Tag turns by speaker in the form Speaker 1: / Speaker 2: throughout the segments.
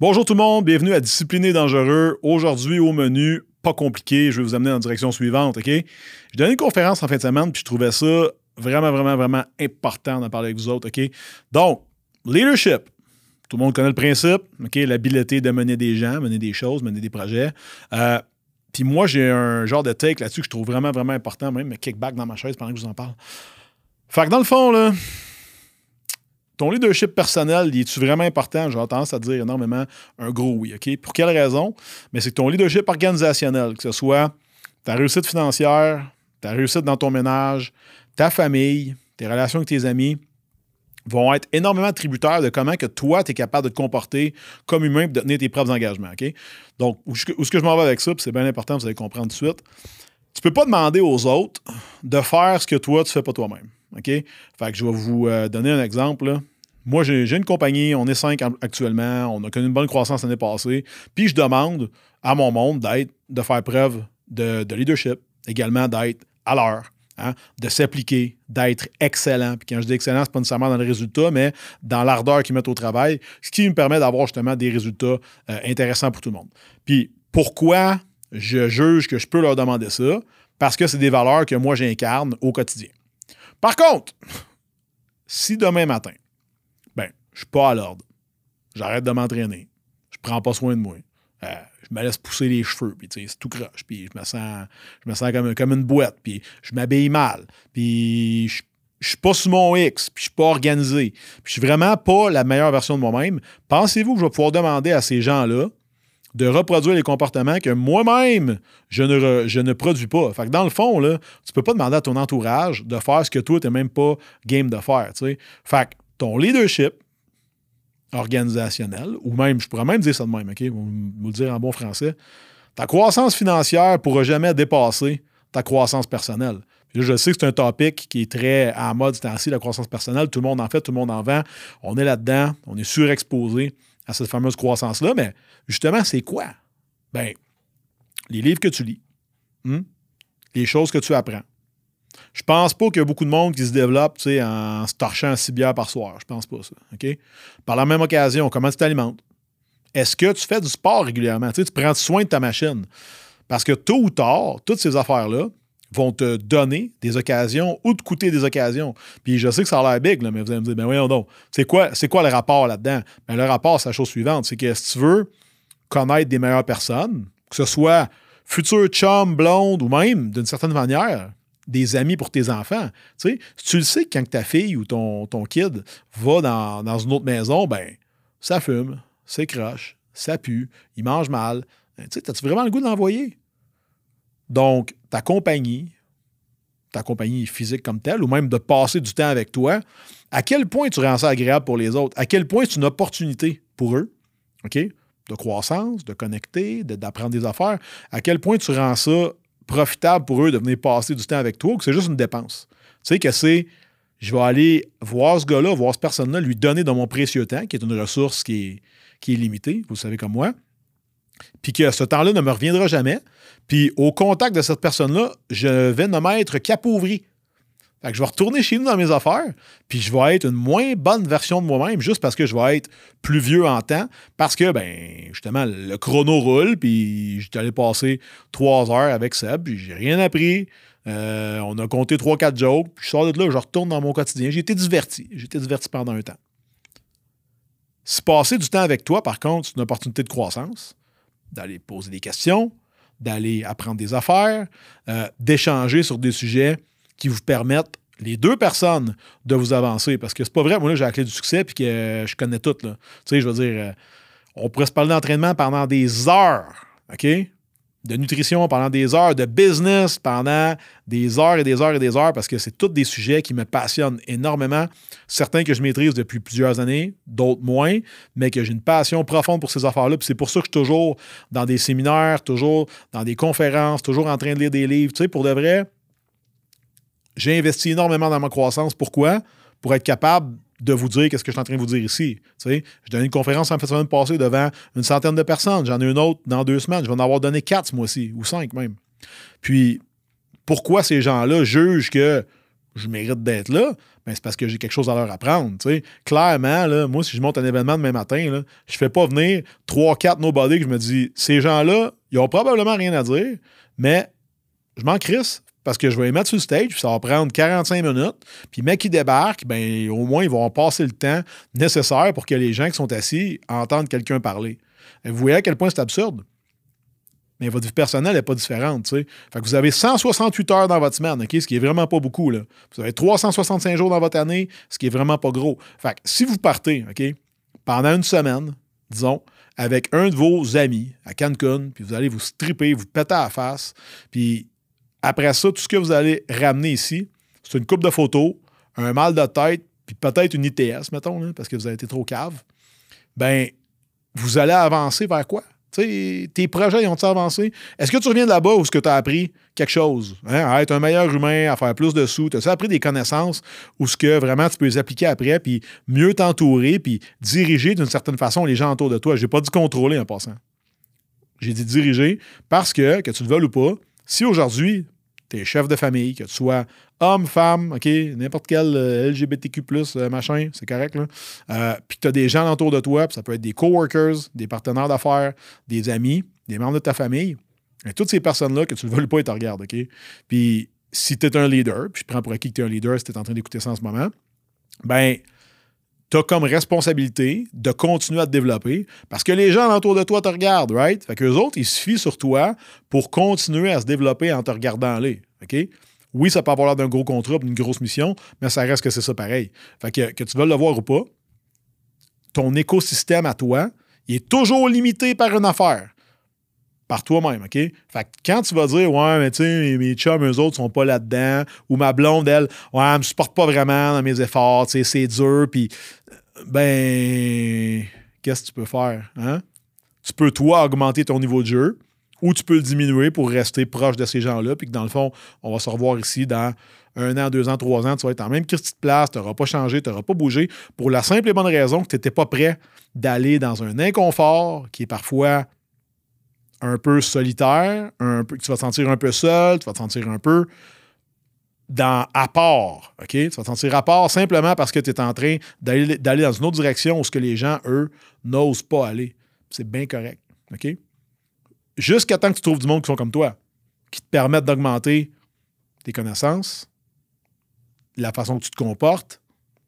Speaker 1: Bonjour tout le monde, bienvenue à Discipliné Dangereux. Aujourd'hui, au menu, pas compliqué, je vais vous amener dans la direction suivante, OK? J'ai donné une conférence en fin de semaine, puis je trouvais ça vraiment, vraiment, vraiment important d'en parler avec vous autres, OK? Donc, leadership. Tout le monde connaît le principe, OK? L'habileté de mener des gens, mener des choses, mener des projets. Euh, puis moi, j'ai un genre de take là-dessus que je trouve vraiment, vraiment important, même me kickback dans ma chaise pendant que je vous en parle. Fait que dans le fond, là, ton leadership personnel, est-tu vraiment important? J'ai tendance à dire énormément un gros oui. Pour quelle raison? Mais c'est que ton leadership organisationnel, que ce soit ta réussite financière, ta réussite dans ton ménage, ta famille, tes relations avec tes amis, vont être énormément tributaires de comment que toi, tu es capable de te comporter comme humain et de tenir tes propres engagements. Donc, où, est-ce que je m'en vais avec ça, c'est bien important, vous allez comprendre tout de suite. Tu peux pas demander aux autres de faire ce que toi, tu fais pas toi-même. OK? Fait je vais vous euh, donner un exemple. Moi, j'ai une compagnie, on est cinq actuellement, on a connu une bonne croissance l'année passée, puis je demande à mon monde d'être, de faire preuve de, leadership, également d'être à l'heure, hein, de s'appliquer, d'être excellent. Puis quand je dis excellent, c'est pas nécessairement dans le résultat, mais dans l'ardeur qu'ils mettent au travail, ce qui me permet d'avoir justement des résultats euh, intéressants pour tout le monde. Puis pourquoi je juge que je peux leur demander ça? Parce que c'est des valeurs que moi j'incarne au quotidien. Par contre, si demain matin, je suis pas à l'ordre, j'arrête de m'entraîner, je prends pas soin de moi, euh, je me laisse pousser les cheveux, puis c'est tout croche, puis je me sens, je me sens comme, comme une boîte, puis je m'habille mal, puis je, je suis pas sous mon X, puis je suis pas organisé, puis je suis vraiment pas la meilleure version de moi-même. Pensez-vous que je vais pouvoir demander à ces gens-là de reproduire les comportements que moi-même, je ne, je ne produis pas? Fait que dans le fond, là, tu peux pas demander à ton entourage de faire ce que toi, tu n'es même pas game de faire. Fait que ton leadership organisationnel, ou même, je pourrais même dire ça de même, OK? Vous le dire en bon français. Ta croissance financière ne pourra jamais dépasser ta croissance personnelle. je sais que c'est un topic qui est très en mode c'est la croissance personnelle. Tout le monde en fait, tout le monde en vend. On est là-dedans, on est surexposé à cette fameuse croissance-là. Mais justement, c'est quoi? Ben, les livres que tu lis, hmm? les choses que tu apprends. Je pense pas qu'il y a beaucoup de monde qui se développe en se torchant six bières par soir. Je pense pas ça. Par la même occasion, comment tu t'alimentes? Est-ce que tu fais du sport régulièrement? tu prends soin de ta machine? Parce que tôt ou tard, toutes ces affaires-là, vont te donner des occasions ou te coûter des occasions. Puis je sais que ça a l'air big, mais vous allez me dire, ben voyons donc, c'est quoi, c'est quoi le rapport là-dedans? Ben, le rapport, c'est la chose suivante, c'est que si tu veux connaître des meilleures personnes, que ce soit futur chum, blonde ou même, d'une certaine manière, des amis pour tes enfants. Tu sais, tu le sais que quand ta fille ou ton, ton kid va dans, dans une autre maison, ben ça fume, c'est croche, ça pue, il mange mal. Ben, tu sais, as-tu vraiment le goût de l'envoyer? Donc, ta compagnie, ta compagnie physique comme telle, ou même de passer du temps avec toi, à quel point tu rends ça agréable pour les autres? À quel point c'est une opportunité pour eux, OK? De croissance, de connecter, d'apprendre des affaires. À quel point tu rends ça profitable pour eux de venir passer du temps avec toi ou que c'est juste une dépense? Tu sais que c'est je vais aller voir ce gars-là, voir cette personne-là, lui donner de mon précieux temps, qui est une ressource qui est, qui est limitée, vous savez comme moi, puis que ce temps-là ne me reviendra jamais. Puis au contact de cette personne-là, je vais ne m'être qu'appauvri. Fait que je vais retourner chez nous dans mes affaires, puis je vais être une moins bonne version de moi-même juste parce que je vais être plus vieux en temps, parce que, ben, justement, le chrono roule, puis j'étais allé passer trois heures avec Seb, puis j'ai rien appris. Euh, on a compté trois, quatre jokes, puis je sors de là, je retourne dans mon quotidien. J'ai été diverti. J'ai été diverti pendant un temps. Si passer du temps avec toi, par contre, c'est une opportunité de croissance, d'aller poser des questions, d'aller apprendre des affaires, euh, d'échanger sur des sujets qui vous permettent, les deux personnes, de vous avancer. Parce que c'est pas vrai, moi, là, j'ai la clé du succès puis que je connais tout. Tu sais, je veux dire, euh, on pourrait se parler d'entraînement pendant des heures, OK? de nutrition pendant des heures, de business pendant des heures et des heures et des heures, parce que c'est tous des sujets qui me passionnent énormément. Certains que je maîtrise depuis plusieurs années, d'autres moins, mais que j'ai une passion profonde pour ces affaires-là. Puis c'est pour ça que je suis toujours dans des séminaires, toujours dans des conférences, toujours en train de lire des livres. Tu sais, pour de vrai, j'ai investi énormément dans ma croissance. Pourquoi? Pour être capable de vous dire qu'est-ce que je suis en train de vous dire ici. Tu sais, je donné une conférence en fait semaine passée devant une centaine de personnes. J'en ai une autre dans deux semaines. Je vais en avoir donné quatre ce mois-ci, ou cinq même. Puis, pourquoi ces gens-là jugent que je mérite d'être là, ben c'est parce que j'ai quelque chose à leur apprendre. Clairement, moi, si je monte un événement demain matin, je fais pas venir 3-4 nobody que je me dis, ces gens-là, ils ont probablement rien à dire, mais je m'en crisse parce que je vais les mettre sur le stage, puis ça va prendre 45 minutes. Puis, mec qui débarque, ben, au moins, ils vont passer le temps nécessaire pour que les gens qui sont assis entendent quelqu'un parler. vous voyez à quel point c'est absurde mais votre vie personnelle n'est pas différente. Fait que vous avez 168 heures dans votre semaine, ce qui est vraiment pas beaucoup. Là. Vous avez 365 jours dans votre année, ce qui est vraiment pas gros. Fait que si vous partez OK, pendant une semaine, disons, avec un de vos amis à Cancun, puis vous allez vous stripper, vous péter à la face, puis après ça, tout ce que vous allez ramener ici, c'est une coupe de photos, un mal de tête, puis peut-être une ITS, mettons, parce que vous avez été trop cave, ben vous allez avancer vers quoi? tes projets, ils ont-ils avancé? Est-ce que tu reviens de là-bas où ce que tu as appris quelque chose? Hein? À être un meilleur humain, à faire plus de sous? Tu as appris des connaissances où ce que vraiment tu peux les appliquer après, puis mieux t'entourer, puis diriger d'une certaine façon les gens autour de toi? Je n'ai pas dit contrôler en passant. J'ai dit diriger parce que, que tu le veuilles ou pas, si aujourd'hui, tu es chef de famille, que tu sois homme, femme, OK, n'importe quel euh, LGBTQ, euh, machin, c'est correct. Euh, puis que tu as des gens autour de toi, puis ça peut être des coworkers, des partenaires d'affaires, des amis, des membres de ta famille. Toutes ces personnes-là, que tu ne veux pas, ils te regardent, OK? Puis si tu es un leader, puis je prends pour acquis que tu es un leader si tu es en train d'écouter ça en ce moment, ben tu as comme responsabilité de continuer à te développer parce que les gens autour de toi te regardent, right? Fait qu'eux autres, ils se sur toi pour continuer à se développer en te regardant aller, OK? Oui, ça peut avoir l'air d'un gros contrat, d'une grosse mission, mais ça reste que c'est ça pareil. Fait que, que tu veux le voir ou pas, ton écosystème à toi, il est toujours limité par une affaire. Par toi-même, OK? Fait quand tu vas dire, ouais, mais tu sais, mes chums, eux autres, sont pas là-dedans, ou ma blonde, elle, ouais, elle me supporte pas vraiment dans mes efforts, tu sais, c'est dur, puis, ben, qu'est-ce que tu peux faire, hein? Tu peux, toi, augmenter ton niveau de jeu, ou tu peux le diminuer pour rester proche de ces gens-là, puis que dans le fond, on va se revoir ici dans un an, deux ans, trois ans, tu vas être en même petite place, tu n'auras pas changé, tu n'auras pas bougé, pour la simple et bonne raison que tu n'étais pas prêt d'aller dans un inconfort qui est parfois un peu solitaire, un peu, tu vas te sentir un peu seul, tu vas te sentir un peu dans, à part, OK? Tu vas te sentir à part simplement parce que tu es en train d'aller dans une autre direction où ce que les gens, eux, n'osent pas aller. C'est bien correct, OK? jusqu'à temps que tu trouves du monde qui sont comme toi, qui te permettent d'augmenter tes connaissances, la façon que tu te comportes,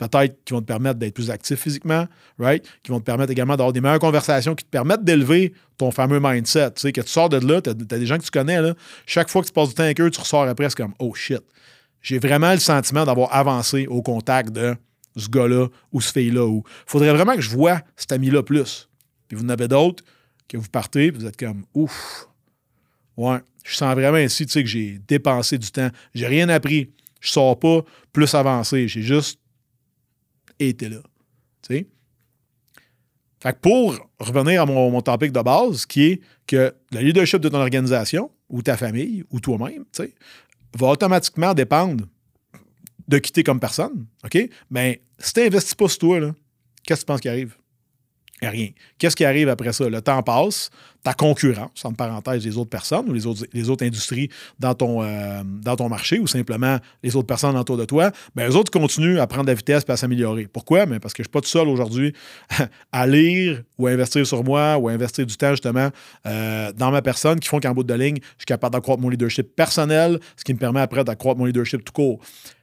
Speaker 1: peut-être qui vont te permettre d'être plus actif physiquement, right? Qui vont te permettre également d'avoir des meilleures conversations, qui te permettent d'élever ton fameux mindset. Tu sais, que tu sors de là, tu as, des gens que tu connais, là, chaque fois que tu passes du temps avec eux, tu ressors après, c'est comme, oh shit. J'ai vraiment le sentiment d'avoir avancé au contact de ce gars-là ou ce fille-là. Il faudrait vraiment que je vois cet ami-là plus. Puis vous en avez d'autres que vous partez, vous êtes comme ouf. Ouais, je sens vraiment ici, tu sais, que j'ai dépensé du temps. J'ai rien appris. Je sors pas plus avancé. J'ai juste été là. Fait que pour revenir à mon, mon topic de base, qui est que le leadership de ton organisation, ou ta famille, ou toi-même, va automatiquement dépendre de quitter comme personne. OK? Mais si tu n'investis pas sur toi, qu'est-ce que tu penses qui arrive? Rien. Qu'est-ce qui arrive après ça? Le temps passe, ta concurrence, entre parenthèses, les autres personnes ou les autres, les autres industries dans ton, euh, dans ton marché ou simplement les autres personnes autour de toi, bien, les autres continuent à prendre de la vitesse et à s'améliorer. Pourquoi? Bien, parce que je ne suis pas tout seul aujourd'hui à lire ou à investir sur moi ou à investir du temps justement euh, dans ma personne qui font qu'en bout de ligne, je suis capable d'accroître mon leadership personnel, ce qui me permet après d'accroître mon leadership tout court.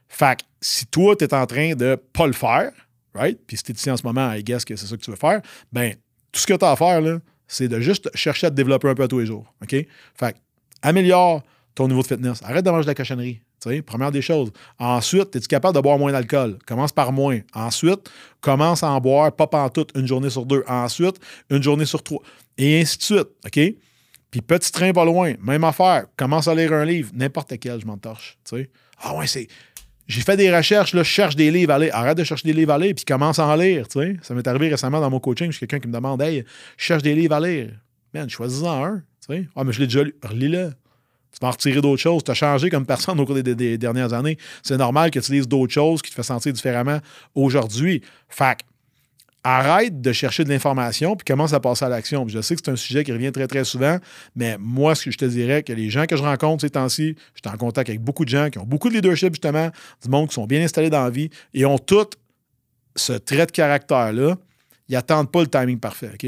Speaker 1: Fait que si toi, tu es en train de ne pas le faire, right? Puis si tu es ici en ce moment, I guess que c'est ça que tu veux faire, ben tout ce que tu as à faire, là, c'est de juste chercher à te développer un peu tous les jours. OK? Fait améliore ton niveau de fitness. Arrête de manger de la cochonnerie. sais, première des choses. Ensuite, es-tu capable de boire moins d'alcool? Commence par moins. Ensuite, commence à en boire pas pantoute une journée sur deux. Ensuite, une journée sur trois. Et ainsi de suite. OK? Puis petit train pas loin, même affaire. Commence à lire un livre, n'importe quel, je m'en torche. Ah ouais, c'est j'ai fait des recherches, là, je cherche des livres à lire. Arrête de chercher des livres à lire, puis commence à en lire. sais. Ça m'est arrivé récemment dans mon coaching, j'ai quelqu'un qui me demande Hey, je cherche des livres à lire. Man, choisis-en un. sais. Ah, mais je l'ai déjà lu. Relis-le. Tu vas en retirer d'autres choses. Tu as changé comme personne au cours des, dernières années. C'est normal que tu lises d'autres choses qui te font sentir différemment aujourd'hui. Fac, arrête de chercher de l'information puis commence à passer à l'action. Je sais que c'est un sujet qui revient très, très souvent, mais moi, ce que je te dirais, que les gens que je rencontre ces temps-ci, je suis en contact avec beaucoup de gens qui ont beaucoup de leadership, justement, du monde qui sont bien installés dans la vie et ont tout ce trait de caractère-là. Ils n'attendent pas le timing parfait, OK?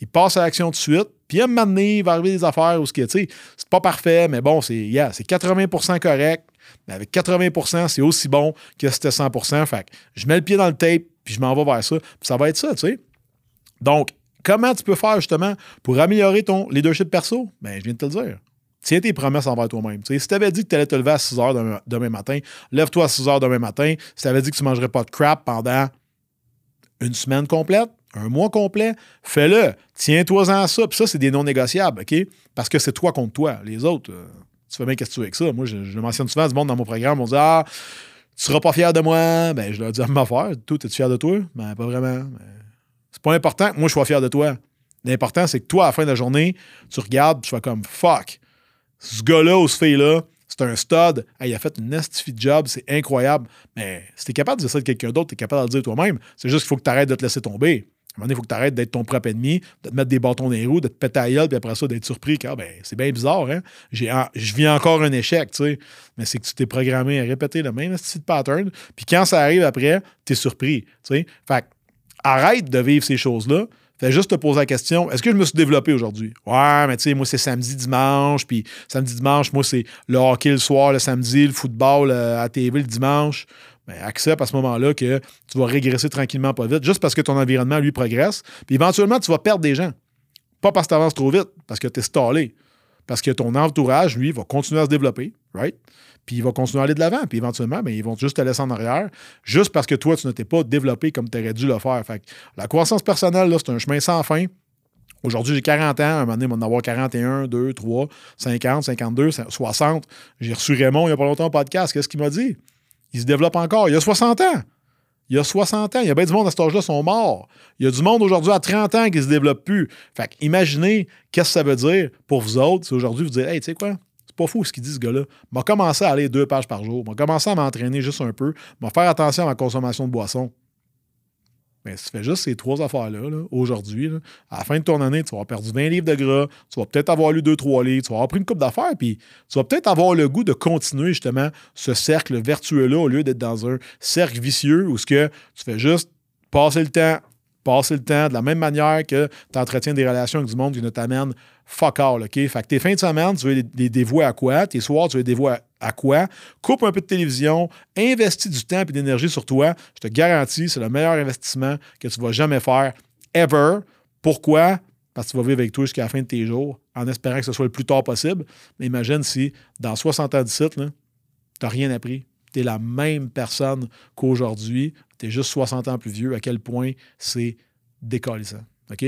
Speaker 1: Ils passent à l'action tout de suite, puis à un moment il va arriver des affaires où ce qui c'est pas parfait, mais bon, c'est yeah, 80% correct, mais avec 80% c'est aussi bon que c'était 100% Fait que je mets le pied dans le tape, puis je m'en vais vers ça. Puis ça va être ça, tu sais. Donc, comment tu peux faire justement pour améliorer ton leadership perso? Ben, je viens de te le dire. Tiens tes promesses envers toi-même. si tu avais dit que tu allais te lever à 6 heures demain, matin, lève-toi à 6 heures demain matin. Si tu avais dit que tu ne mangerais pas de crap pendant une semaine complète, un mois complet, fais-le. Tiens-toi-en à ça. Puis ça, c'est des non négociables, OK? Parce que c'est toi contre toi. Les autres, euh, tu fais bien qu'est-ce que tu veux avec ça. Moi, je, je mentionne souvent du monde dans mon programme. On dit Ah, tu seras pas fier de moi. Ben, je leur dis à ma affaire. Toi, es-tu fier de toi? Ben, pas vraiment. Ben, c'est pas important que moi, je sois fier de toi. L'important, c'est que toi, à la fin de la journée, tu regardes, tu sois comme fuck. Ce gars-là ou ce fille-là, c'est un stud. il a fait une nasty job, c'est incroyable. Mais si tu es capable de dire ça de quelqu'un d'autre, tu es capable de le dire toi-même. C'est juste qu'il faut que tu arrêtes de te laisser tomber. Un moment il faut que tu arrêtes d'être ton propre ennemi, de te mettre des bâtons dans les roues, de te péter à gueule, puis après ça, d'être surpris. Car, ben, c'est bien bizarre, hein? je vis encore un échec, tu sais. Mais c'est que tu t'es programmé à répéter le même style pattern. Puis quand ça arrive après, tu es surpris, tu sais. Fait arrête de vivre ces choses-là. Fais juste te poser la question est-ce que je me suis développé aujourd'hui? Ouais, mais tu sais, moi, c'est samedi, dimanche. Puis samedi, dimanche, moi, c'est le hockey le soir, le samedi, le football euh, à TV le dimanche. Ben, accepte à ce moment-là que tu vas régresser tranquillement pas vite, juste parce que ton environnement, lui, progresse. Puis éventuellement, tu vas perdre des gens. Pas parce que tu avances trop vite, parce que tu es stallé. Parce que ton entourage, lui, va continuer à se développer, right? Puis il va continuer à aller de l'avant. Puis éventuellement, ben, ils vont juste te laisser en arrière, juste parce que toi, tu ne t'es pas développé comme tu aurais dû le faire. La croissance personnelle, c'est un chemin sans fin. Aujourd'hui, j'ai 40 ans. Un moment donné, il va en avoir 41, 2, 3, 50, 52, 60. J'ai reçu Raymond il n'y a pas longtemps au podcast. Qu'est-ce qu'il m'a dit? Il se développe encore. Il y a 60 ans. Il y a 60 ans. Il y a bien du monde à cet âge-là qui sont morts. Il y a du monde aujourd'hui à 30 ans qui ne se développe plus. Fait imaginez qu'est-ce que ça veut dire pour vous autres si aujourd'hui vous dites Hey, tu sais quoi? C'est pas fou ce qu'il dit ce gars-là. M'a commencé à aller deux pages par jour. M'a commencé à m'entraîner juste un peu. M'a faire attention à ma consommation de boissons. Si tu fais juste ces trois affaires-là, aujourd'hui, à la fin de ton année, tu vas avoir perdu 20 livres de gras, tu vas peut-être avoir lu 2-3 livres, tu vas avoir pris une coupe d'affaires, puis tu vas peut-être avoir le goût de continuer justement ce cercle vertueux-là au lieu d'être dans un cercle vicieux où ce que tu fais juste passer le temps, passer le temps de la même manière que tu entretiens des relations avec du monde qui ne t'amène fuck all, OK? Fait que tes fins de semaine, tu veux les dévouer à quoi? Tes soirs, tu veux les dévouer à, quoi? Coupe un peu de télévision, investis du temps et d'énergie sur toi. Je te garantis, c'est le meilleur investissement que tu vas jamais faire, ever. Pourquoi? Parce que tu vas vivre avec toi jusqu'à la fin de tes jours, en espérant que ce soit le plus tard possible. Mais imagine si, dans 60 ans d'ici, tu n'as rien appris. Tu es la même personne qu'aujourd'hui. Tu es juste 60 ans plus vieux. À quel point c'est décalissant. OK?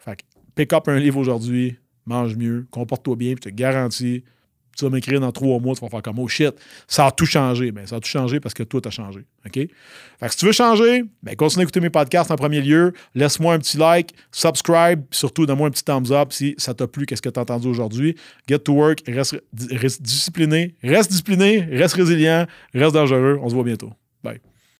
Speaker 1: Fait que pick up un livre aujourd'hui, mange mieux, comporte-toi bien, puis je te garantis, tu vas m'écrire dans trois mois, tu vas faire comme oh shit, ça a tout changé. Ben, ça a tout changé parce que tout a changé. OK? Fait que si tu veux changer, ben, continue à écouter mes podcasts en premier lieu. Laisse-moi un petit like, subscribe, surtout donne-moi un petit thumbs up si ça t'a plu, qu'est-ce que tu as entendu aujourd'hui. Get to work, reste discipliné, reste discipliné, reste résilient, reste dangereux. On se voit bientôt. Bye.